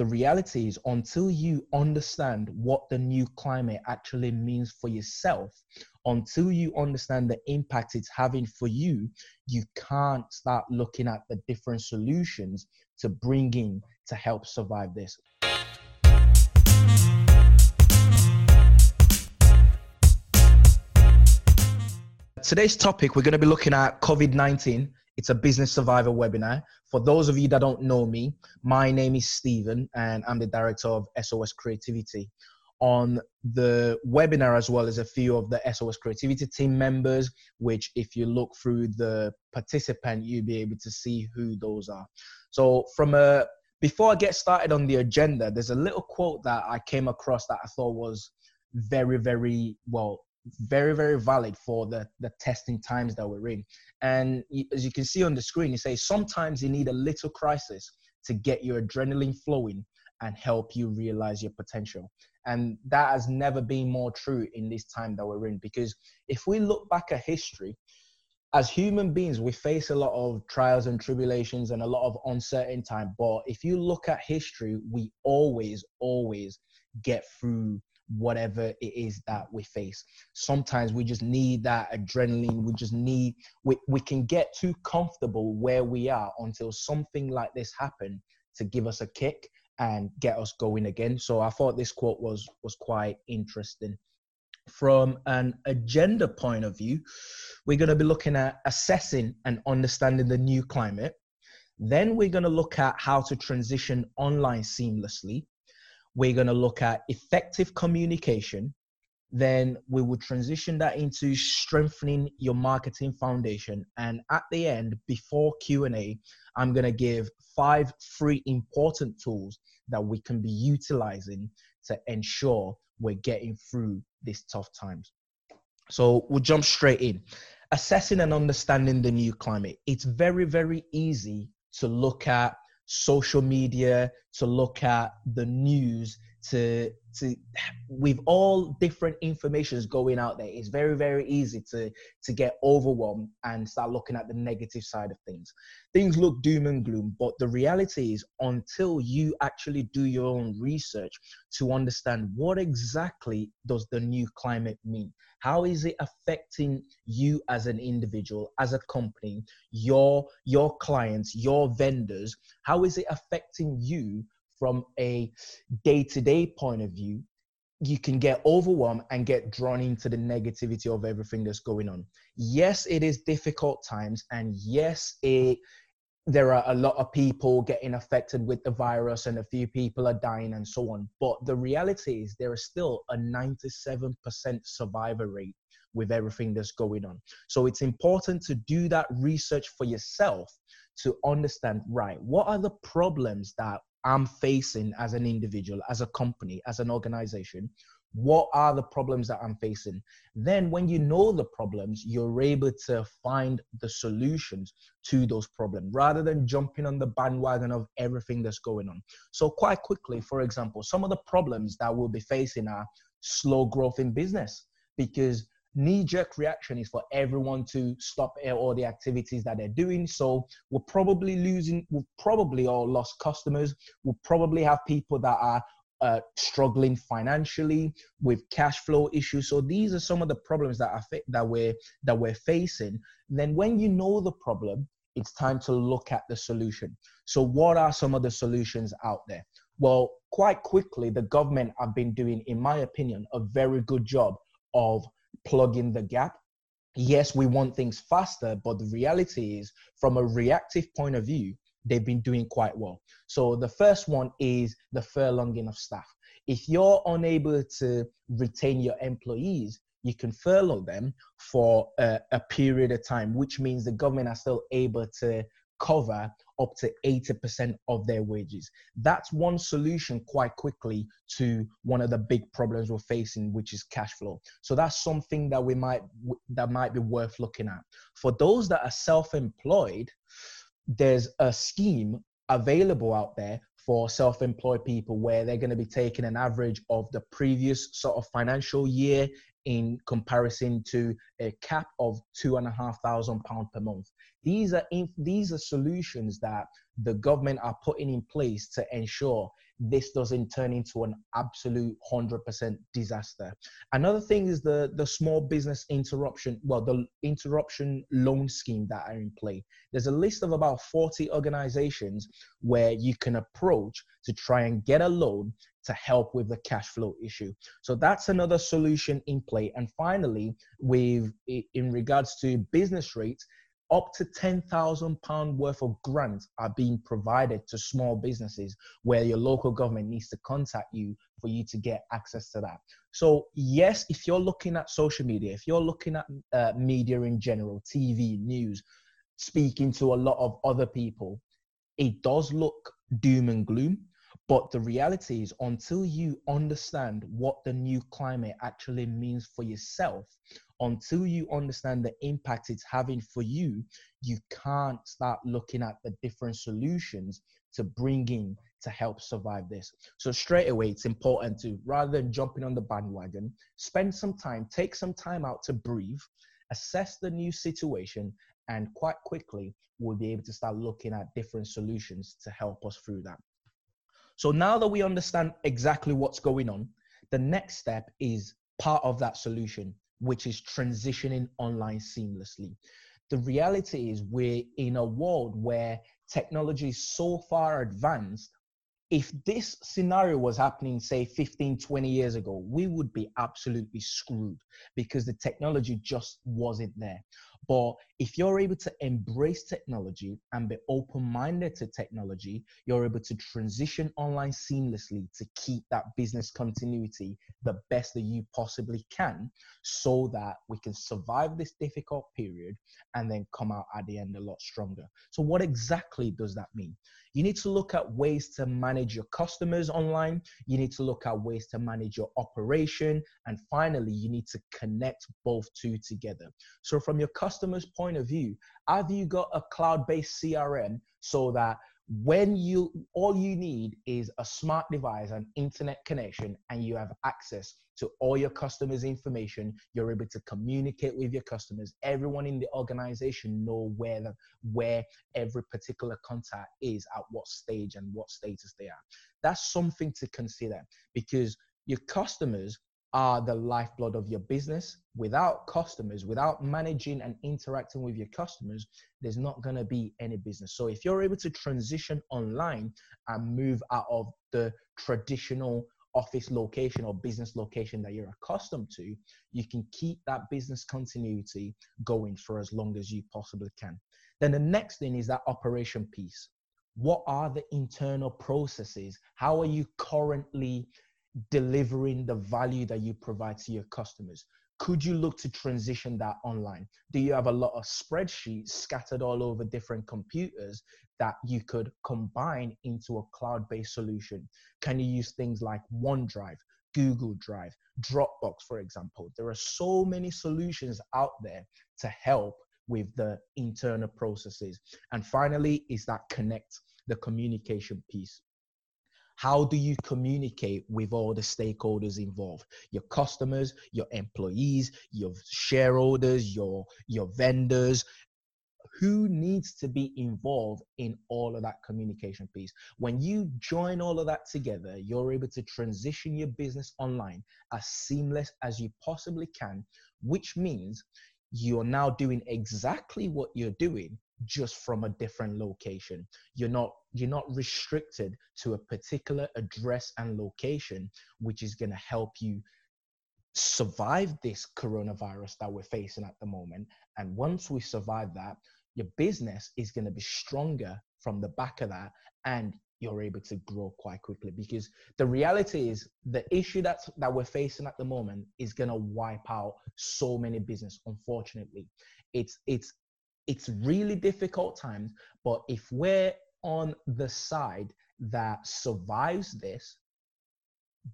the reality is, until you understand what the new climate actually means for yourself, until you understand the impact it's having for you, you can't start looking at the different solutions to bring in to help survive this. Today's topic, we're going to be looking at COVID 19 it's a business survivor webinar. For those of you that don't know me, my name is Stephen and I'm the director of SOS Creativity. On the webinar, as well as a few of the SOS Creativity team members, which, if you look through the participant, you'll be able to see who those are. So, from a before I get started on the agenda, there's a little quote that I came across that I thought was very, very well very very valid for the the testing times that we're in and as you can see on the screen it says sometimes you need a little crisis to get your adrenaline flowing and help you realize your potential. And that has never been more true in this time that we're in because if we look back at history as human beings we face a lot of trials and tribulations and a lot of uncertain time. But if you look at history we always always get through whatever it is that we face. Sometimes we just need that adrenaline. We just need, we, we can get too comfortable where we are until something like this happen to give us a kick and get us going again. So I thought this quote was was quite interesting. From an agenda point of view, we're going to be looking at assessing and understanding the new climate. Then we're going to look at how to transition online seamlessly we're going to look at effective communication. Then we will transition that into strengthening your marketing foundation. And at the end, before Q&A, I'm going to give five free important tools that we can be utilizing to ensure we're getting through these tough times. So we'll jump straight in. Assessing and understanding the new climate. It's very, very easy to look at social media, to look at the news, to to with all different informations going out there it's very very easy to to get overwhelmed and start looking at the negative side of things. Things look doom and gloom but the reality is until you actually do your own research to understand what exactly does the new climate mean how is it affecting you as an individual as a company your your clients your vendors how is it affecting you from a day to day point of view, you can get overwhelmed and get drawn into the negativity of everything that's going on. Yes, it is difficult times, and yes, it there are a lot of people getting affected with the virus and a few people are dying and so on. But the reality is there is still a 97% survivor rate with everything that's going on. So it's important to do that research for yourself to understand right what are the problems that I'm facing as an individual, as a company, as an organization. What are the problems that I'm facing? Then, when you know the problems, you're able to find the solutions to those problems rather than jumping on the bandwagon of everything that's going on. So, quite quickly, for example, some of the problems that we'll be facing are slow growth in business because knee-jerk reaction is for everyone to stop all the activities that they're doing. So we're probably losing, we've probably all lost customers. We'll probably have people that are uh, struggling financially with cash flow issues. So these are some of the problems that are that we're that we're facing. Then when you know the problem, it's time to look at the solution. So what are some of the solutions out there? Well, quite quickly, the government have been doing, in my opinion, a very good job of plug in the gap. Yes, we want things faster, but the reality is, from a reactive point of view, they've been doing quite well. So the first one is the furloughing of staff. If you're unable to retain your employees, you can furlough them for a, a period of time, which means the government are still able to cover up to 80% of their wages. That's one solution quite quickly to one of the big problems we're facing, which is cash flow. So that's something that we might that might be worth looking at. For those that are self-employed, there's a scheme available out there for self-employed people where they're going to be taking an average of the previous sort of financial year in comparison to a cap of two and a half thousand pound per month. These are in, these are solutions that the government are putting in place to ensure this doesn't turn into an absolute 100% disaster. Another thing is the, the small business interruption, well, the interruption loan scheme that are in play. There's a list of about 40 organizations where you can approach to try and get a loan to help with the cash flow issue. So that's another solution in play. And finally, with in regards to business rates, up to £10,000 worth of grants are being provided to small businesses where your local government needs to contact you for you to get access to that. So, yes, if you're looking at social media, if you're looking at uh, media in general, TV, news, speaking to a lot of other people, it does look doom and gloom. But the reality is, until you understand what the new climate actually means for yourself, until you understand the impact it's having for you, you can't start looking at the different solutions to bring in to help survive this. So, straight away, it's important to rather than jumping on the bandwagon, spend some time, take some time out to breathe, assess the new situation, and quite quickly, we'll be able to start looking at different solutions to help us through that. So, now that we understand exactly what's going on, the next step is part of that solution which is transitioning online seamlessly. The reality is, we're in a world where technology is so far advanced. If this scenario was happening, say 15, 20 years ago, we would be absolutely screwed because the technology just wasn't there. But if you're able to embrace technology and be open minded to technology, you're able to transition online seamlessly to keep that business continuity the best that you possibly can so that we can survive this difficult period and then come out at the end a lot stronger. So, what exactly does that mean? You need to look at ways to manage your customers online. You need to look at ways to manage your operation. And finally, you need to connect both two together. So, from your customer's point of view, have you got a cloud based CRM so that when you all you need is a smart device an internet connection and you have access to all your customers information you're able to communicate with your customers everyone in the organization know where the, where every particular contact is at what stage and what status they are. That's something to consider because your customers are the lifeblood of your business. Without customers, without managing and interacting with your customers, there's not going to be any business. So if you're able to transition online and move out of the traditional office location or business location that you're accustomed to, you can keep that business continuity going for as long as you possibly can. Then the next thing is that operation piece. What are the internal processes? How are you currently delivering the value that you provide to your customers? Could you look to transition that online? Do you have a lot of spreadsheets scattered all over different computers that you could combine into a cloud based solution? Can you use things like OneDrive, Google Drive, Dropbox, for example? There are so many solutions out there to help with the internal processes. And finally, is that connect the communication piece. How do you communicate with all the stakeholders involved? Your customers, your employees, your shareholders, your, your vendors, who needs to be involved in all of that communication piece. When you join all of that together, you're able to transition your business online as seamless as you possibly can, which means you're now doing exactly what you're doing just from a different location. You're not you're not restricted to a particular address and location, which is going to help you survive this coronavirus that we're facing at the moment. And once we survive that, your business is going to be stronger from the back of that, and you're able to grow quite quickly because the reality is the issue that's that we're facing at the moment is going to wipe out so many business unfortunately it's it's it's really difficult times, but if we're on the side that survives this,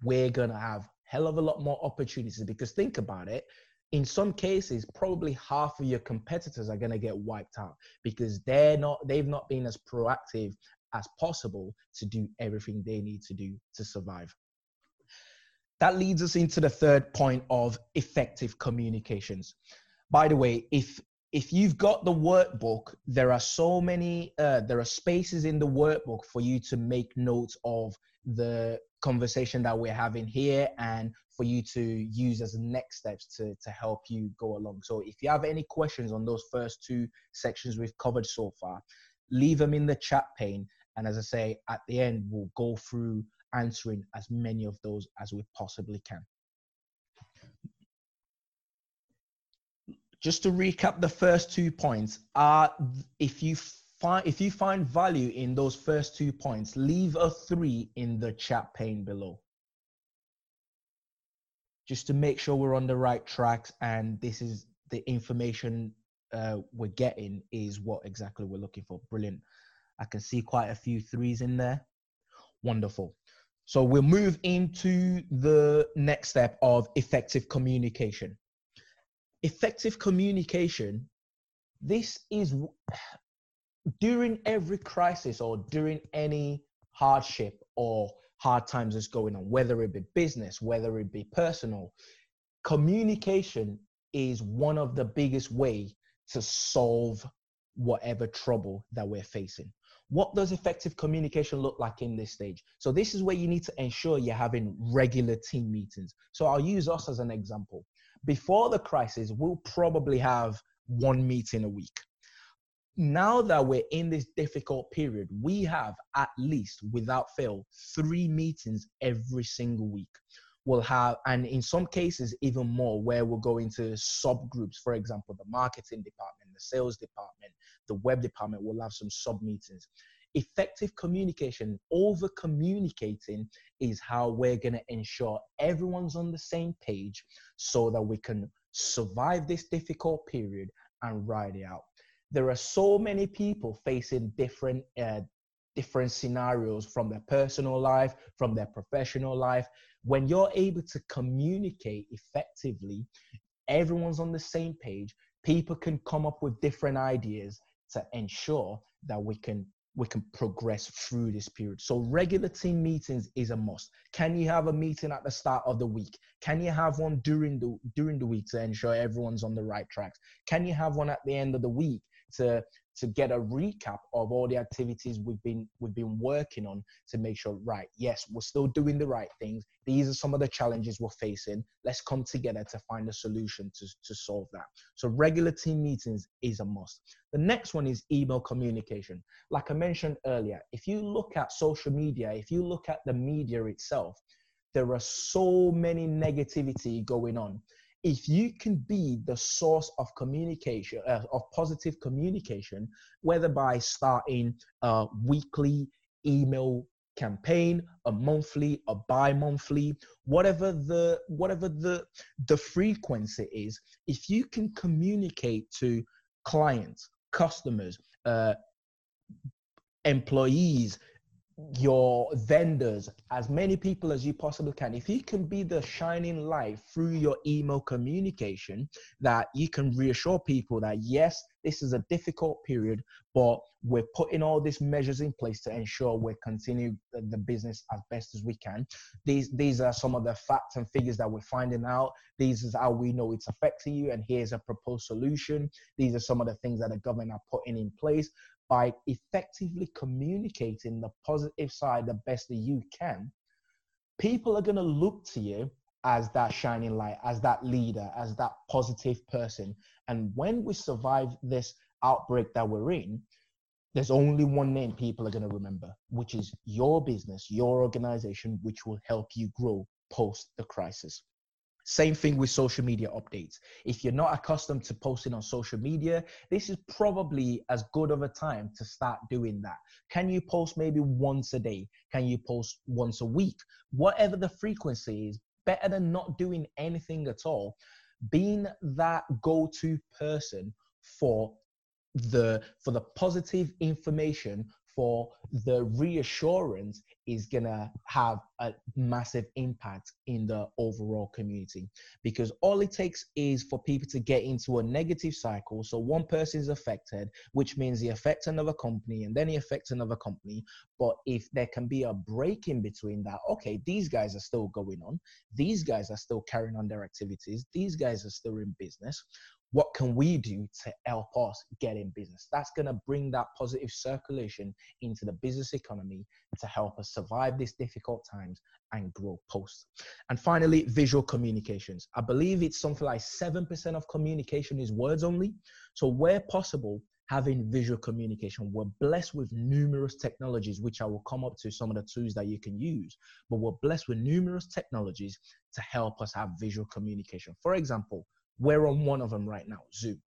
we're going to have hell of a lot more opportunities because think about it in some cases probably half of your competitors are going to get wiped out because they're not they've not been as proactive as possible to do everything they need to do to survive that leads us into the third point of effective communications. By the way, if if you've got the workbook, there are so many uh, there are spaces in the workbook for you to make notes of the conversation that we're having here and for you to use as next steps to, to help you go along. So if you have any questions on those first two sections we've covered so far, leave them in the chat pane. And as I say, at the end, we'll go through answering as many of those as we possibly can. Just to recap the first two points, uh, if you find if you find value in those first two points, leave a three in the chat pane below. Just to make sure we're on the right tracks and this is the information uh, we're getting is what exactly we're looking for. Brilliant. I can see quite a few threes in there. Wonderful. So we'll move into the next step of effective communication. Effective communication, this is during every crisis or during any hardship or hard times that's going on, whether it be business, whether it be personal, communication is one of the biggest way to solve whatever trouble that we're facing. What does effective communication look like in this stage? So this is where you need to ensure you're having regular team meetings. So I'll use us as an example. Before the crisis, we'll probably have one meeting a week now that we're in this difficult period, we have at least, without fail, three meetings every single week. We'll have, and in some cases, even more, where we'll go into subgroups. For example, the marketing department, the sales department, the web department will have some sub meetings. Effective communication, over communicating, is how we're going to ensure everyone's on the same page so that we can survive this difficult period and ride it out. There are so many people facing different uh, different scenarios from their personal life from their professional life. When you're able to communicate effectively everyone's on the same page people can come up with different ideas to ensure that we can we can progress through this period. So regular team meetings is a must. Can you have a meeting at the start of the week? Can you have one during the during the week to ensure everyone's on the right tracks? Can you have one at the end of the week to to get a recap of all the activities we've been we've been working on to make sure right yes we're still doing the right things. These are some of the challenges we're facing. Let's come together to find a solution to, to solve that. So regular team meetings is a must. The next one is email communication. Like i mentioned earlier if you look at social media if you look at the media itself there are so many negativity going on if you can be the source of communication, uh, of positive communication, whether by starting a weekly email campaign, a monthly, a bi-monthly, whatever the whatever the the frequency is, if you can communicate to clients, customers, uh, employees, your vendors, as many people as you possibly can. If you can be the shining light through your email communication, that you can reassure people that yes, this is a difficult period, but we're putting all these measures in place to ensure we continue the business as best as we can. These these are some of the facts and figures that we're finding out. These is how we know it's affecting you, and here's a proposed solution. These are some of the things that the government are putting in place by effectively communicating the positive side the best that you can, people are going to look to you as that shining light, as that leader, as that positive person. And when we survive this outbreak that we're in, there's only one name people are going to remember, which is your business, your organization, which will help you grow post the crisis. Same thing with social media updates. If you're not accustomed to posting on social media, this is probably as good of a time to start doing that. Can you post maybe once a day? Can you post once a week? Whatever the frequency is, better than not doing anything at all. Being that go to person for the for the positive information for the reassurance is going to have a massive impact in the overall community. Because all it takes is for people to get into a negative cycle so one person is affected which means he affects another company and then he affects another company. But if there can be a break in between that okay these guys are still going on these guys are still carrying on their activities these guys are still in business what can we do to help us get in business that's going to bring that positive circulation into the business economy to help us survive these difficult times and grow post and finally visual communications i believe it's something like 7% of communication is words only so where possible having visual communication. We're blessed with numerous technologies, which I will come up to some of the tools that you can use, but we're blessed with numerous technologies to help us have visual communication. For example, we're on one of them right now, Zoom.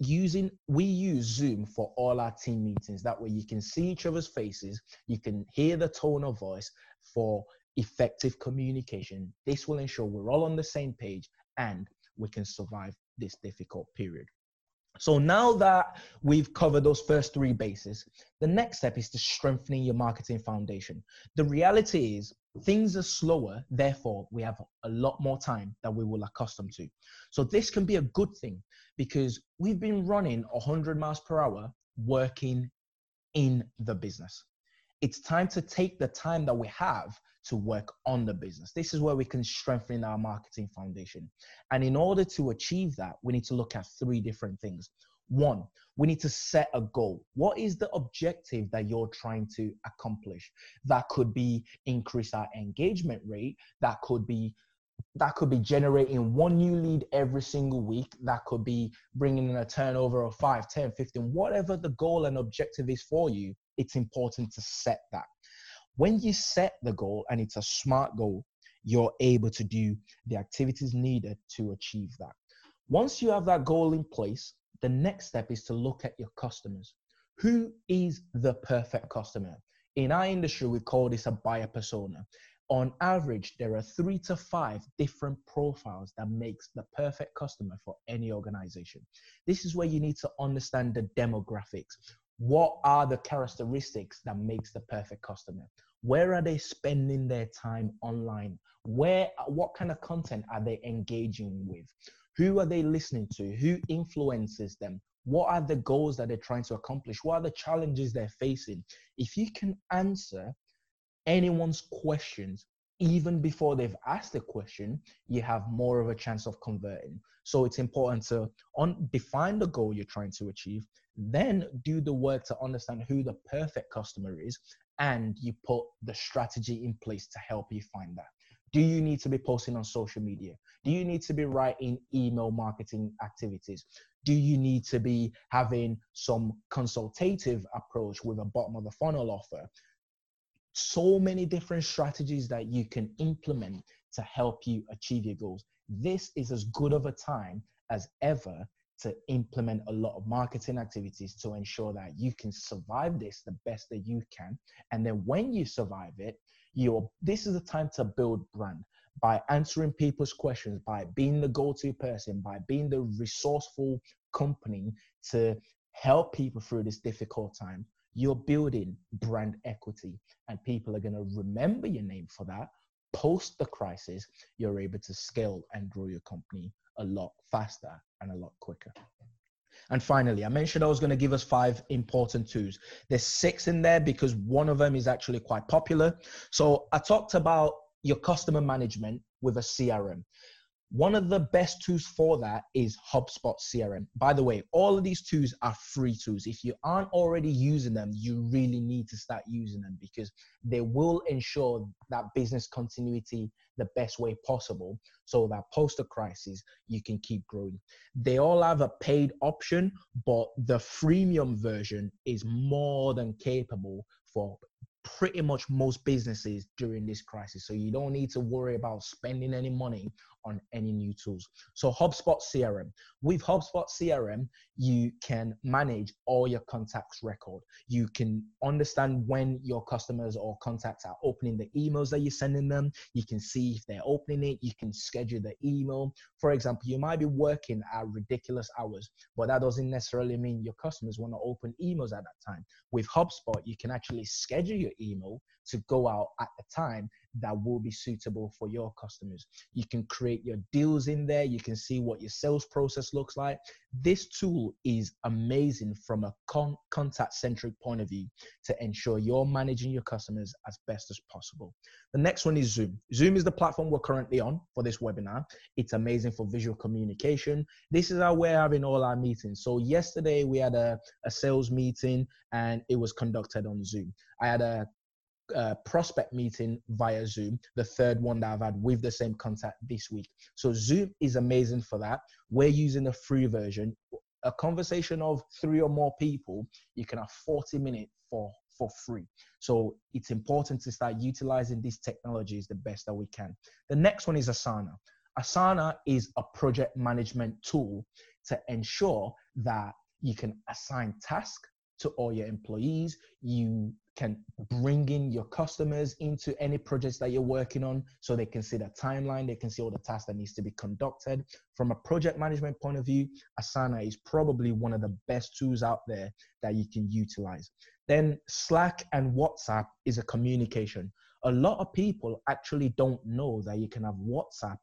Using we use Zoom for all our team meetings. That way you can see each other's faces, you can hear the tone of voice for effective communication. This will ensure we're all on the same page and we can survive this difficult period. So now that we've covered those first three bases, the next step is to strengthening your marketing foundation. The reality is things are slower, therefore we have a lot more time that we will accustom to. So this can be a good thing because we've been running 100 miles per hour working in the business. It's time to take the time that we have to work on the business. This is where we can strengthen our marketing foundation. And in order to achieve that, we need to look at three different things. One, we need to set a goal. What is the objective that you're trying to accomplish? That could be increase our engagement rate. That could be that could be generating one new lead every single week. That could be bringing in a turnover of 5, 10, 15, whatever the goal and objective is for you. It's important to set that. When you set the goal and it's a smart goal, you're able to do the activities needed to achieve that. Once you have that goal in place, the next step is to look at your customers. Who is the perfect customer? In our industry, we call this a buyer persona. On average, there are three to five different profiles that makes the perfect customer for any organization. This is where you need to understand the demographics. What are the characteristics that makes the perfect customer? Where are they spending their time online? Where, what kind of content are they engaging with? Who are they listening to? Who influences them? What are the goals that they're trying to accomplish? What are the challenges they're facing? If you can answer anyone's questions even before they've asked the question, you have more of a chance of converting. So it's important to on, define the goal you're trying to achieve, then do the work to understand who the perfect customer is, and you put the strategy in place to help you find that. Do you need to be posting on social media? Do you need to be writing email marketing activities? Do you need to be having some consultative approach with a bottom of the funnel offer? So many different strategies that you can implement to help you achieve your goals. This is as good of a time as ever to implement a lot of marketing activities to ensure that you can survive this the best that you can. And then when you survive it, you're this is the time to build brand by answering people's questions, by being the go-to person, by being the resourceful company to help people through this difficult time. You're building brand equity, and people are going to remember your name for that. Post the crisis, you're able to scale and grow your company a lot faster and a lot quicker. And finally, I mentioned I was going to give us five important tools. There's six in there because one of them is actually quite popular. So I talked about your customer management with a CRM. One of the best tools for that is HubSpot CRM. By the way, all of these tools are free tools. If you aren't already using them, you really need to start using them because they will ensure that business continuity the best way possible so that post a crisis you can keep growing. They all have a paid option, but the freemium version is more than capable for pretty much most businesses during this crisis. So you don't need to worry about spending any money on any new tools. So HubSpot CRM. With HubSpot CRM, you can manage all your contacts record. You can understand when your customers or contacts are opening the emails that you're sending them. You can see if they're opening it. You can schedule the email. For example, you might be working at ridiculous hours, but that doesn't necessarily mean your customers want to open emails at that time. With HubSpot, you can actually schedule your email to go out at the time that will be suitable for your customers. You can create your deals in there. You can see what your sales process looks like. This tool is amazing from a con- contact centric point of view to ensure you're managing your customers as best as possible. The next one is Zoom. Zoom is the platform we're currently on for this webinar. It's amazing for visual communication. This is how we're having all our meetings. So, yesterday we had a, a sales meeting and it was conducted on Zoom. I had a uh, prospect meeting via Zoom, the third one that I've had with the same contact this week. So Zoom is amazing for that. We're using the free version. A conversation of three or more people, you can have 40 minutes for for free. So it's important to start utilizing these technologies the best that we can. The next one is Asana. Asana is a project management tool to ensure that you can assign tasks to all your employees. You can bring in your customers into any projects that you're working on so they can see the timeline, they can see all the tasks that needs to be conducted. From a project management point of view, Asana is probably one of the best tools out there that you can utilize. Then Slack and WhatsApp is a communication. A lot of people actually don't know that you can have WhatsApp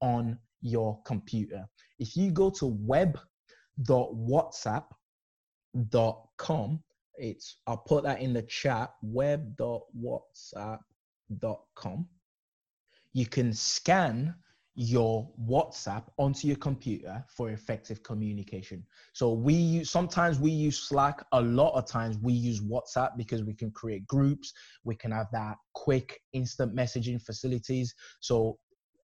on your computer. If you go to web.whatsapp.com it's I'll put that in the chat web.whatsapp.com. You can scan your WhatsApp onto your computer for effective communication. So we use sometimes we use Slack, a lot of times we use WhatsApp because we can create groups, we can have that quick instant messaging facilities. So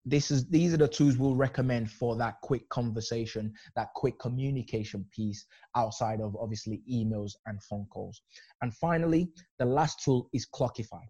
this is these are the tools we'll recommend for that quick conversation that quick communication piece outside of obviously emails and phone calls. And finally the last tool is clockify.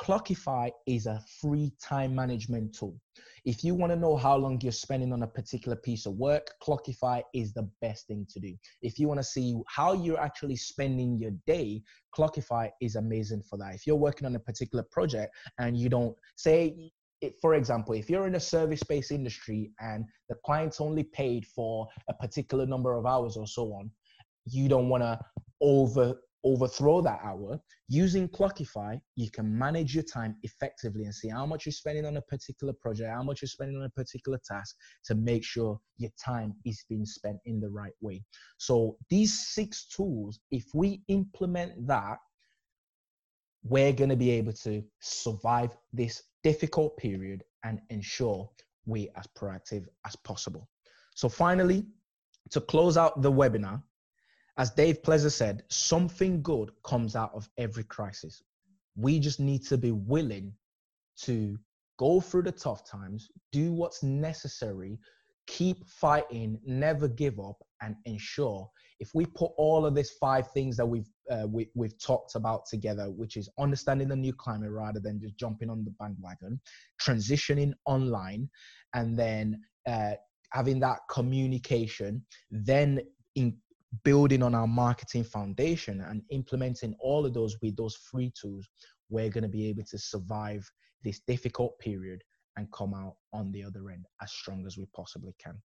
Clockify is a free time management tool. If you want to know how long you're spending on a particular piece of work clockify is the best thing to do. If you want to see how you're actually spending your day clockify is amazing for that. If you're working on a particular project and you don't say it, for example, if you're in a service-based industry and the client's only paid for a particular number of hours or so on, you don't want to over overthrow that hour. Using Clockify, you can manage your time effectively and see how much you're spending on a particular project, how much you're spending on a particular task to make sure your time is being spent in the right way. So these six tools, if we implement that, we're going to be able to survive this difficult period and ensure we're as proactive as possible. So, finally, to close out the webinar, as Dave Pleasure said, something good comes out of every crisis. We just need to be willing to go through the tough times, do what's necessary, keep fighting, never give up, and ensure if we put all of these five things that we've uh, we, we've talked about together, which is understanding the new climate rather than just jumping on the bandwagon, transitioning online, and then uh, having that communication, then in building on our marketing foundation and implementing all of those with those free tools, we're going to be able to survive this difficult period and come out on the other end as strong as we possibly can.